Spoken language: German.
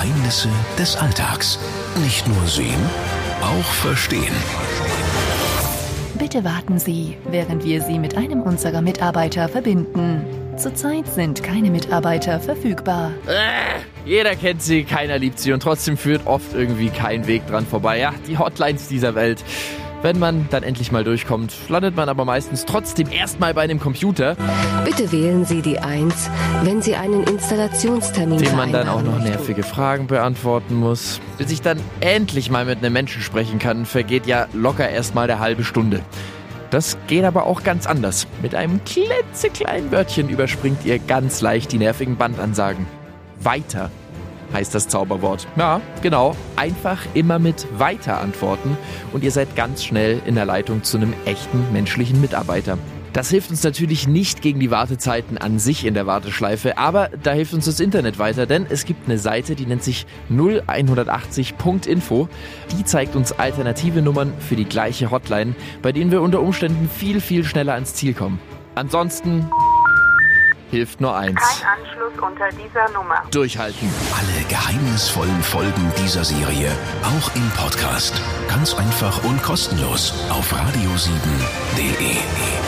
Geheimnisse des Alltags. Nicht nur sehen, auch verstehen. Bitte warten Sie, während wir Sie mit einem unserer Mitarbeiter verbinden. Zurzeit sind keine Mitarbeiter verfügbar. Äh, jeder kennt sie, keiner liebt sie und trotzdem führt oft irgendwie kein Weg dran vorbei. Ja, die Hotlines dieser Welt. Wenn man dann endlich mal durchkommt, landet man aber meistens trotzdem erstmal bei einem Computer. Bitte wählen Sie die 1, wenn Sie einen Installationstermin Dem man dann auch noch nervige Fragen beantworten muss. Bis ich dann endlich mal mit einem Menschen sprechen kann, vergeht ja locker erstmal der halbe Stunde. Das geht aber auch ganz anders. Mit einem klitzekleinen Wörtchen überspringt ihr ganz leicht die nervigen Bandansagen. Weiter heißt das Zauberwort. Ja, genau. Einfach immer mit weiter antworten und ihr seid ganz schnell in der Leitung zu einem echten menschlichen Mitarbeiter. Das hilft uns natürlich nicht gegen die Wartezeiten an sich in der Warteschleife, aber da hilft uns das Internet weiter, denn es gibt eine Seite, die nennt sich 0180.info. Die zeigt uns alternative Nummern für die gleiche Hotline, bei denen wir unter Umständen viel, viel schneller ans Ziel kommen. Ansonsten hilft nur eins. Kein Anschluss unter dieser Nummer. Durchhalten. Alle geheimnisvollen Folgen dieser Serie auch im Podcast. Ganz einfach und kostenlos auf radio7.de.